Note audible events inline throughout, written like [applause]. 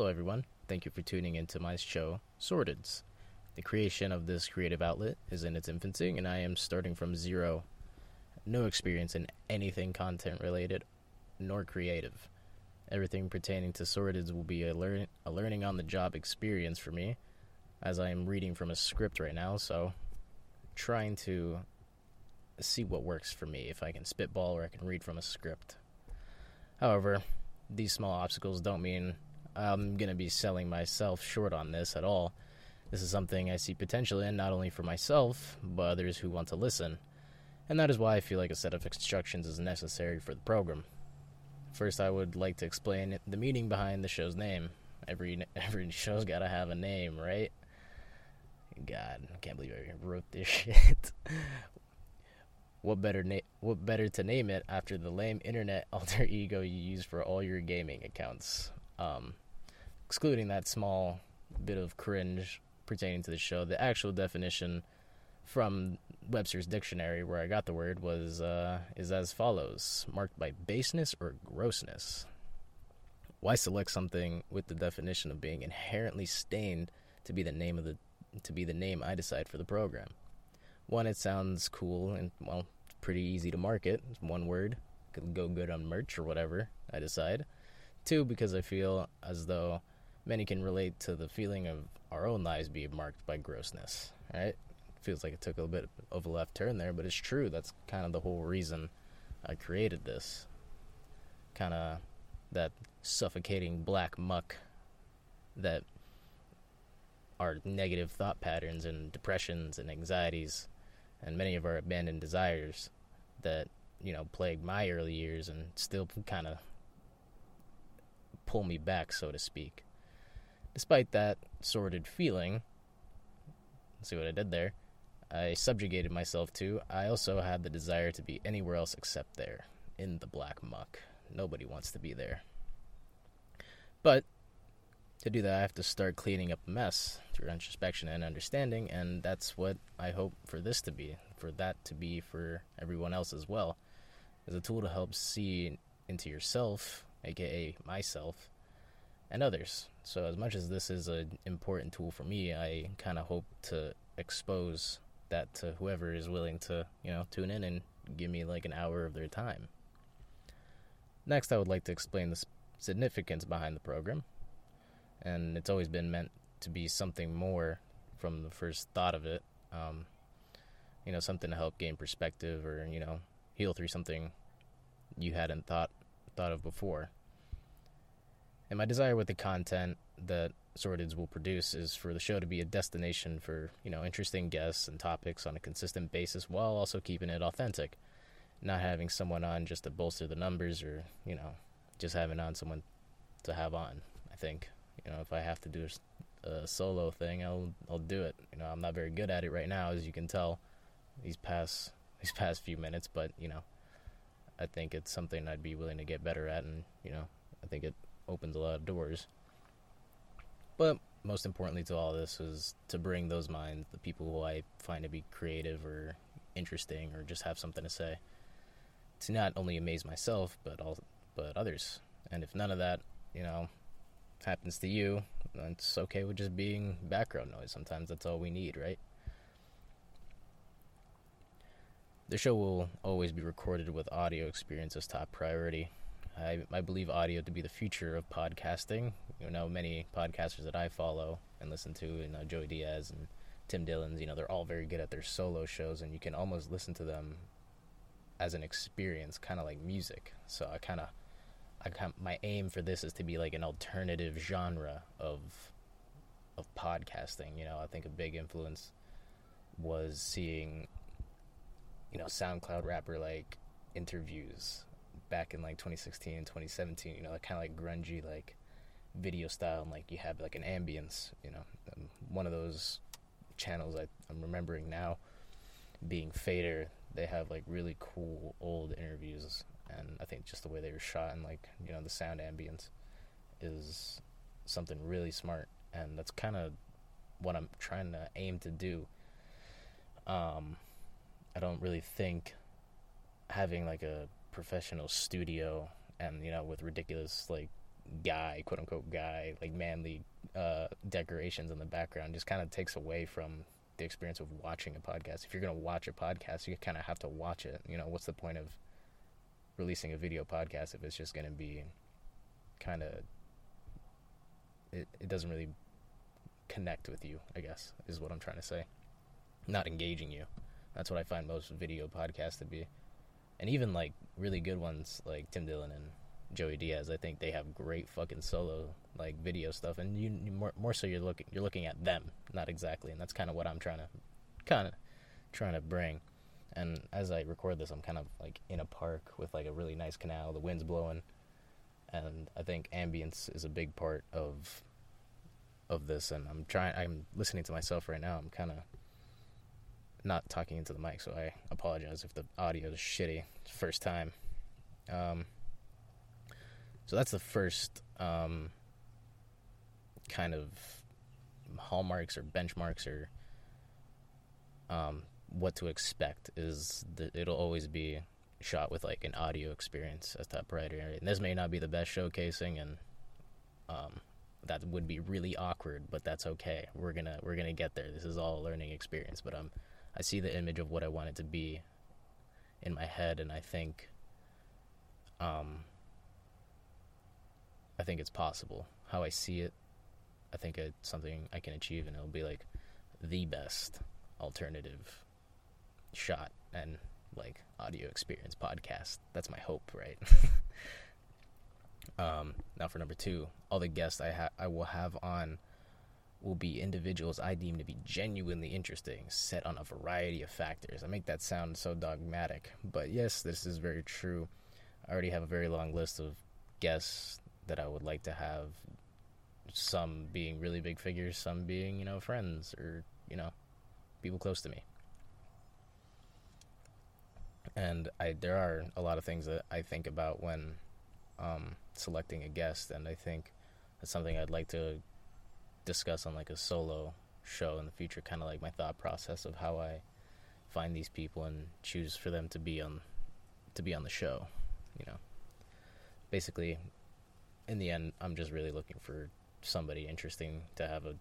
Hello, everyone. Thank you for tuning into my show, Sordids. The creation of this creative outlet is in its infancy, and I am starting from zero. No experience in anything content related nor creative. Everything pertaining to Sordids will be a, a learning on the job experience for me, as I am reading from a script right now, so trying to see what works for me if I can spitball or I can read from a script. However, these small obstacles don't mean I'm going to be selling myself short on this at all. This is something I see potential in not only for myself, but others who want to listen. And that is why I feel like a set of instructions is necessary for the program. First, I would like to explain the meaning behind the show's name. Every [laughs] every show's got to have a name, right? God, I can't believe I wrote this [laughs] shit. what better na- what better to name it after the lame internet [laughs] alter ego you use for all your gaming accounts? Um, excluding that small bit of cringe pertaining to the show, the actual definition from Webster's dictionary, where I got the word, was uh, is as follows: marked by baseness or grossness. Why select something with the definition of being inherently stained to be the name of the to be the name I decide for the program? One, it sounds cool and well, pretty easy to market. It's one word, could go good on merch or whatever. I decide. Two, because I feel as though many can relate to the feeling of our own lives being marked by grossness. Right? Feels like it took a little bit of a left turn there, but it's true. That's kind of the whole reason I created this. Kind of that suffocating black muck that our negative thought patterns and depressions and anxieties and many of our abandoned desires that you know plagued my early years and still kind of pull me back so to speak. Despite that sordid feeling see what i did there. I subjugated myself to i also had the desire to be anywhere else except there in the black muck. Nobody wants to be there. But to do that, I have to start cleaning up the mess through introspection and understanding, and that's what I hope for this to be, for that to be for everyone else as well, as a tool to help see into yourself, aka myself, and others. So, as much as this is an important tool for me, I kind of hope to expose that to whoever is willing to, you know, tune in and give me like an hour of their time. Next, I would like to explain the significance behind the program and it's always been meant to be something more from the first thought of it. Um, you know, something to help gain perspective or you know heal through something you hadn't thought thought of before. And my desire with the content that Sordids will produce is for the show to be a destination for you know interesting guests and topics on a consistent basis, while also keeping it authentic. Not having someone on just to bolster the numbers, or you know, just having on someone to have on. I think you know, if I have to do a solo thing, I'll I'll do it. You know, I'm not very good at it right now, as you can tell, these past [laughs] these past few minutes. But you know, I think it's something I'd be willing to get better at, and you know, I think it opens a lot of doors. But most importantly to all this is to bring those minds, the people who I find to be creative or interesting or just have something to say, to not only amaze myself but all but others. And if none of that, you know, happens to you, it's okay with just being background noise. Sometimes that's all we need, right? The show will always be recorded with audio experience as top priority. I, I believe audio to be the future of podcasting. You know, many podcasters that I follow and listen to, you know, Joey Diaz and Tim Dillons, you know, they're all very good at their solo shows, and you can almost listen to them as an experience, kind of like music. So I kind of I kind my aim for this is to be like an alternative genre of of podcasting. You know, I think a big influence was seeing you know SoundCloud rapper like interviews back in like 2016 and 2017. You know, like kind of like grungy like video style, and like you have like an ambience. You know, um, one of those channels I, I'm remembering now being Fader. They have like really cool old interviews and I think just the way they were shot and like you know the sound ambience is something really smart, and that's kind of what I'm trying to aim to do. Um, I don't really think having like a professional studio and you know with ridiculous like guy, quote unquote guy, like manly uh, decorations in the background just kind of takes away from the experience of watching a podcast. If you're going to watch a podcast, you kind of have to watch it. You know, what's the point of releasing a video podcast if it's just going to be kind of it, it doesn't really connect with you, I guess, is what I'm trying to say. Not engaging you. That's what I find most video podcasts to be. And even like really good ones like Tim Dillon and Joey Diaz, I think they have great fucking solo like video stuff and you, you more more so you're looking you're looking at them, not exactly. And that's kind of what I'm trying to kind of trying to bring. And as I record this, I'm kind of like in a park with like a really nice canal, the wind's blowing. And I think ambience is a big part of of this and I'm trying I'm listening to myself right now. I'm kind of not talking into the mic, so I apologize if the audio is shitty. First time. Um, so that's the first um, kind of hallmarks or benchmarks or um, what to expect is that it'll always be shot with like an audio experience as top priority. And this may not be the best showcasing, and um, that would be really awkward, but that's okay. We're gonna we're gonna get there. This is all a learning experience, but I'm I see the image of what I want it to be in my head, and I think, um, I think it's possible. How I see it, I think it's something I can achieve, and it'll be like the best alternative shot and like audio experience podcast. That's my hope, right? [laughs] um, now for number two, all the guests I ha- I will have on will be individuals I deem to be genuinely interesting, set on a variety of factors. I make that sound so dogmatic, but yes, this is very true. I already have a very long list of guests that I would like to have, some being really big figures, some being, you know, friends or, you know, people close to me. And I there are a lot of things that I think about when um, selecting a guest, and I think that's something I'd like to discuss on like a solo show in the future, kind of like my thought process of how I find these people and choose for them to be on to be on the show. You know, basically, in the end, I'm just really looking for somebody interesting to have a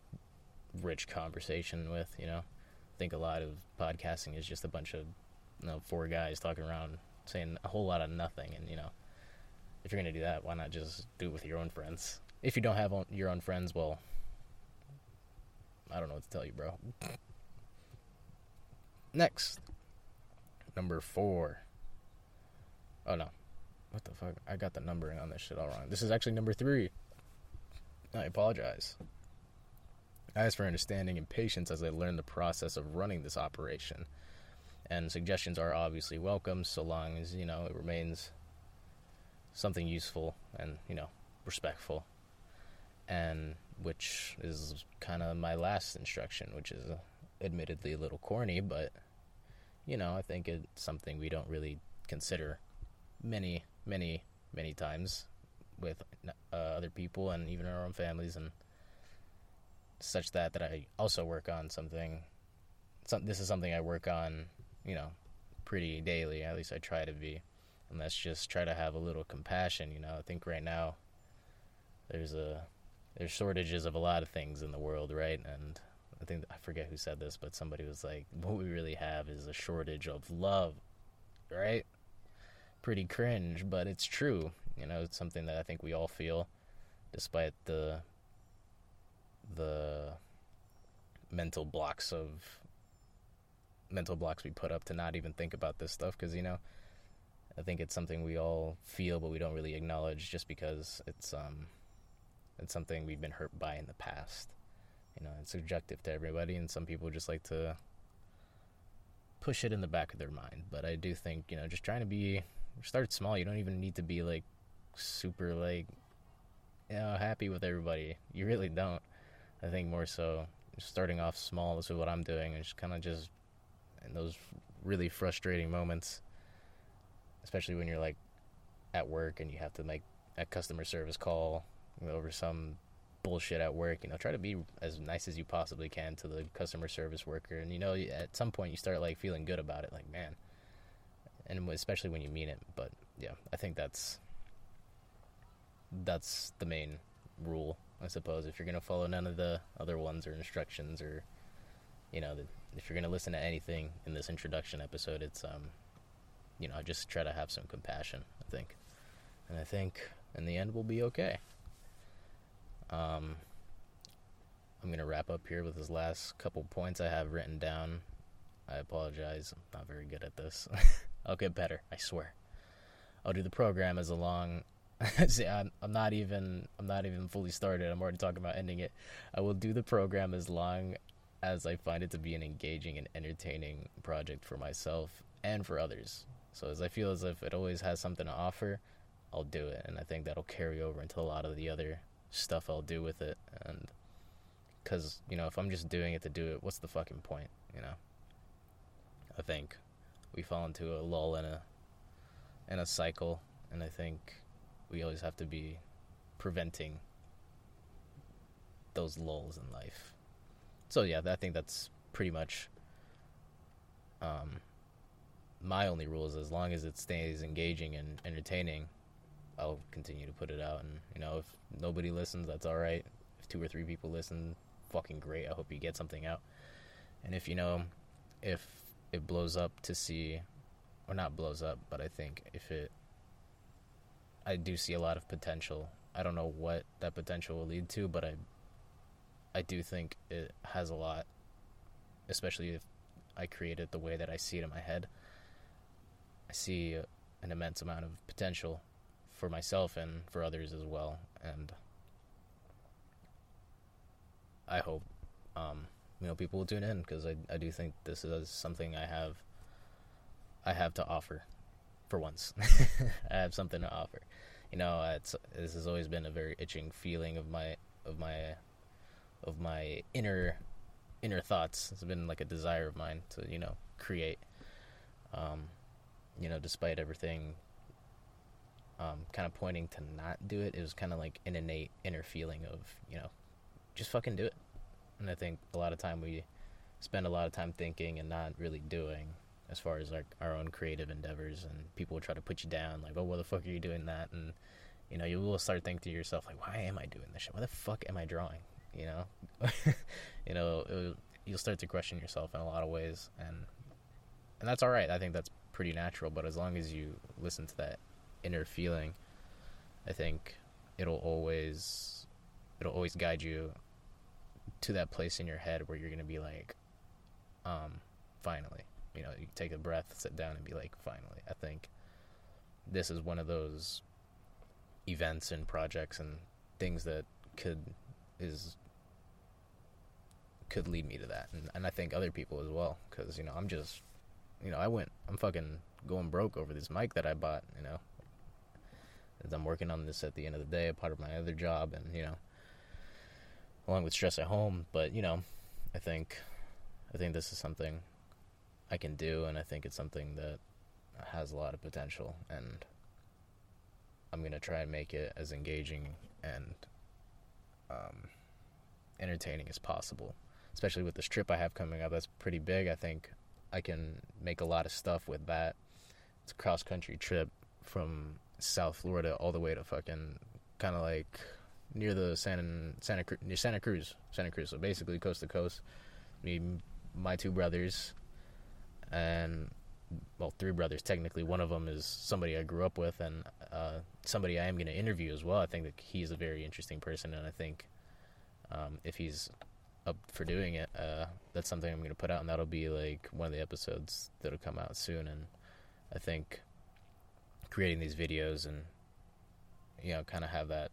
rich conversation with. You know, I think a lot of podcasting is just a bunch of you know four guys talking around saying a whole lot of nothing, and you know. If you're gonna do that, why not just do it with your own friends? If you don't have your own friends, well, I don't know what to tell you, bro. Next. Number four. Oh no. What the fuck? I got the numbering on this shit all wrong. This is actually number three. I apologize. I ask for understanding and patience as I learn the process of running this operation. And suggestions are obviously welcome so long as, you know, it remains something useful and, you know, respectful. And which is kind of my last instruction, which is uh, admittedly a little corny, but you know, I think it's something we don't really consider many, many, many times with uh, other people and even our own families, and such that that I also work on something. Some, this is something I work on, you know, pretty daily. At least I try to be, and that's just try to have a little compassion. You know, I think right now there's a there's shortages of a lot of things in the world, right? And I think I forget who said this, but somebody was like, "What we really have is a shortage of love," right? Pretty cringe, but it's true. You know, it's something that I think we all feel, despite the the mental blocks of mental blocks we put up to not even think about this stuff because you know I think it's something we all feel but we don't really acknowledge just because it's um it's something we've been hurt by in the past. You know, it's subjective to everybody, and some people just like to push it in the back of their mind. But I do think, you know, just trying to be start small. You don't even need to be like super like you know happy with everybody. You really don't. I think more so starting off small. This is what I'm doing, and just kind of just in those really frustrating moments, especially when you're like at work and you have to make a customer service call over some bullshit at work. You know, try to be as nice as you possibly can to the customer service worker, and you know, at some point you start like feeling good about it, like man, and especially when you mean it. But yeah, I think that's that's the main rule, I suppose. If you're gonna follow none of the other ones or instructions, or you know, if you're gonna listen to anything in this introduction episode, it's um, you know, just try to have some compassion. I think, and I think in the end we'll be okay. Um, I'm gonna wrap up here with this last couple points I have written down. I apologize. I'm not very good at this. [laughs] I'll get better. I swear. I'll do the program as long. [laughs] See, I'm, I'm not even. I'm not even fully started. I'm already talking about ending it. I will do the program as long as I find it to be an engaging and entertaining project for myself and for others. So as I feel as if it always has something to offer, I'll do it, and I think that'll carry over into a lot of the other stuff I'll do with it. And because you know, if I'm just doing it to do it, what's the fucking point? You know. I think we fall into a lull in a in a cycle, and I think we always have to be preventing those lulls in life. So yeah, I think that's pretty much um, my only rule is as long as it stays engaging and entertaining, I'll continue to put it out. And you know, if nobody listens, that's all right. If two or three people listen, fucking great. I hope you get something out. And if you know, if it blows up to see, or not blows up, but I think if it, I do see a lot of potential. I don't know what that potential will lead to, but I, I do think it has a lot, especially if I create it the way that I see it in my head. I see an immense amount of potential for myself and for others as well, and I hope um, you know people will tune in because I I do think this is something I have I have to offer for once. [laughs] I have something to offer. You know, it's this has always been a very itching feeling of my of my of my inner inner thoughts. It's been like a desire of mine to you know create. Um, you know, despite everything, um, kind of pointing to not do it, it was kind of like an innate inner feeling of you know, just fucking do it. And I think a lot of time we spend a lot of time thinking and not really doing as far as like our own creative endeavors and people will try to put you down like oh what the fuck are you doing that? And you know you will start thinking to yourself like why am i doing this shit? Why the fuck am i drawing? You know? [laughs] You know it, you'll start to question yourself in a lot of ways and and that's all right. I think that's pretty natural but as long as you listen to that inner feeling i think it'll always it'll always guide you to that place in your head where you're gonna be like, um, finally, you know, you take a breath, sit down, and be like, finally. I think this is one of those events and projects and things that could is could lead me to that, and and I think other people as well, because you know I'm just, you know, I went, I'm fucking going broke over this mic that I bought, you know. As I'm working on this at the end of the day, a part of my other job, and you know, along with stress at home. But you know, I think I think this is something I can do, and I think it's something that has a lot of potential, and I'm gonna try and make it as engaging and um, entertaining as possible. Especially with this trip I have coming up, that's pretty big. I think I can make a lot of stuff with that. It's a cross country trip from South Florida all the way to fucking kind of like near the Santa Santa near Santa Cruz, Santa Cruz. So basically coast to coast. Me, my two brothers, and well, three brothers technically. One of them is somebody I grew up with, and uh, somebody I am going to interview as well. I think that he's a very interesting person, and I think um, if he's up for doing it, uh, that's something I'm going to put out, and that'll be like one of the episodes that'll come out soon. And I think creating these videos and you know kind of have that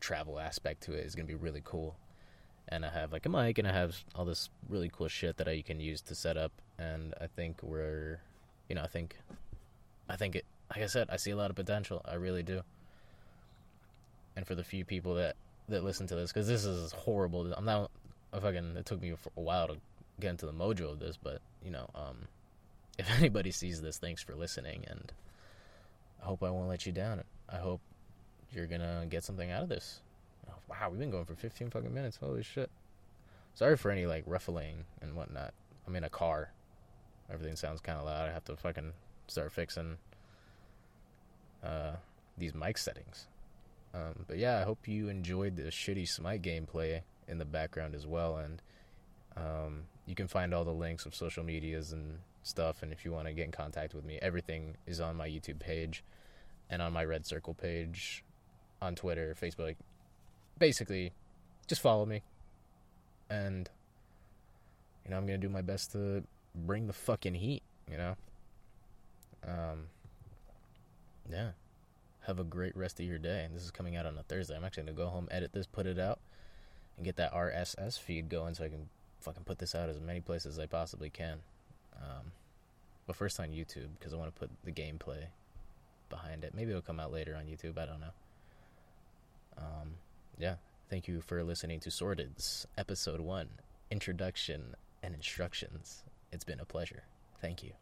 travel aspect to it is gonna be really cool. And I have like a mic, and I have all this really cool shit that I can use to set up. And I think we're, you know, I think, I think it. Like I said, I see a lot of potential. I really do. And for the few people that that listen to this, because this is horrible. I'm not. I fucking. It took me a while to get into the mojo of this, but you know, um, if [laughs] anybody sees this, thanks for listening, and I hope I won't let you down. I hope you're gonna get something out of this. Wow, we've been going for 15 fucking minutes. Holy shit. Sorry for any like ruffling and whatnot. I'm in a car. Everything sounds kind of loud. I have to fucking start fixing uh, these mic settings. Um, but yeah, I hope you enjoyed the shitty Smite gameplay in the background as well. And um, you can find all the links of social medias and stuff. And if you want to get in contact with me, everything is on my YouTube page and on my Red Circle page on Twitter, Facebook. Basically, just follow me. And, you know, I'm to do my best to bring the fucking heat, you know? Um, yeah. Have a great rest of your day. and This is coming out on a Thursday. I'm actually to go home, edit this, put it out, and get that RSS feed going so I can fucking put this out as many places as I possibly can. Um, but first on YouTube because I want to put the gameplay behind it. Maybe it'll come out later on YouTube. I don't know. Um, yeah. Thank you for listening to Sordids episode one, introduction and instructions. It's been a pleasure. Thank you.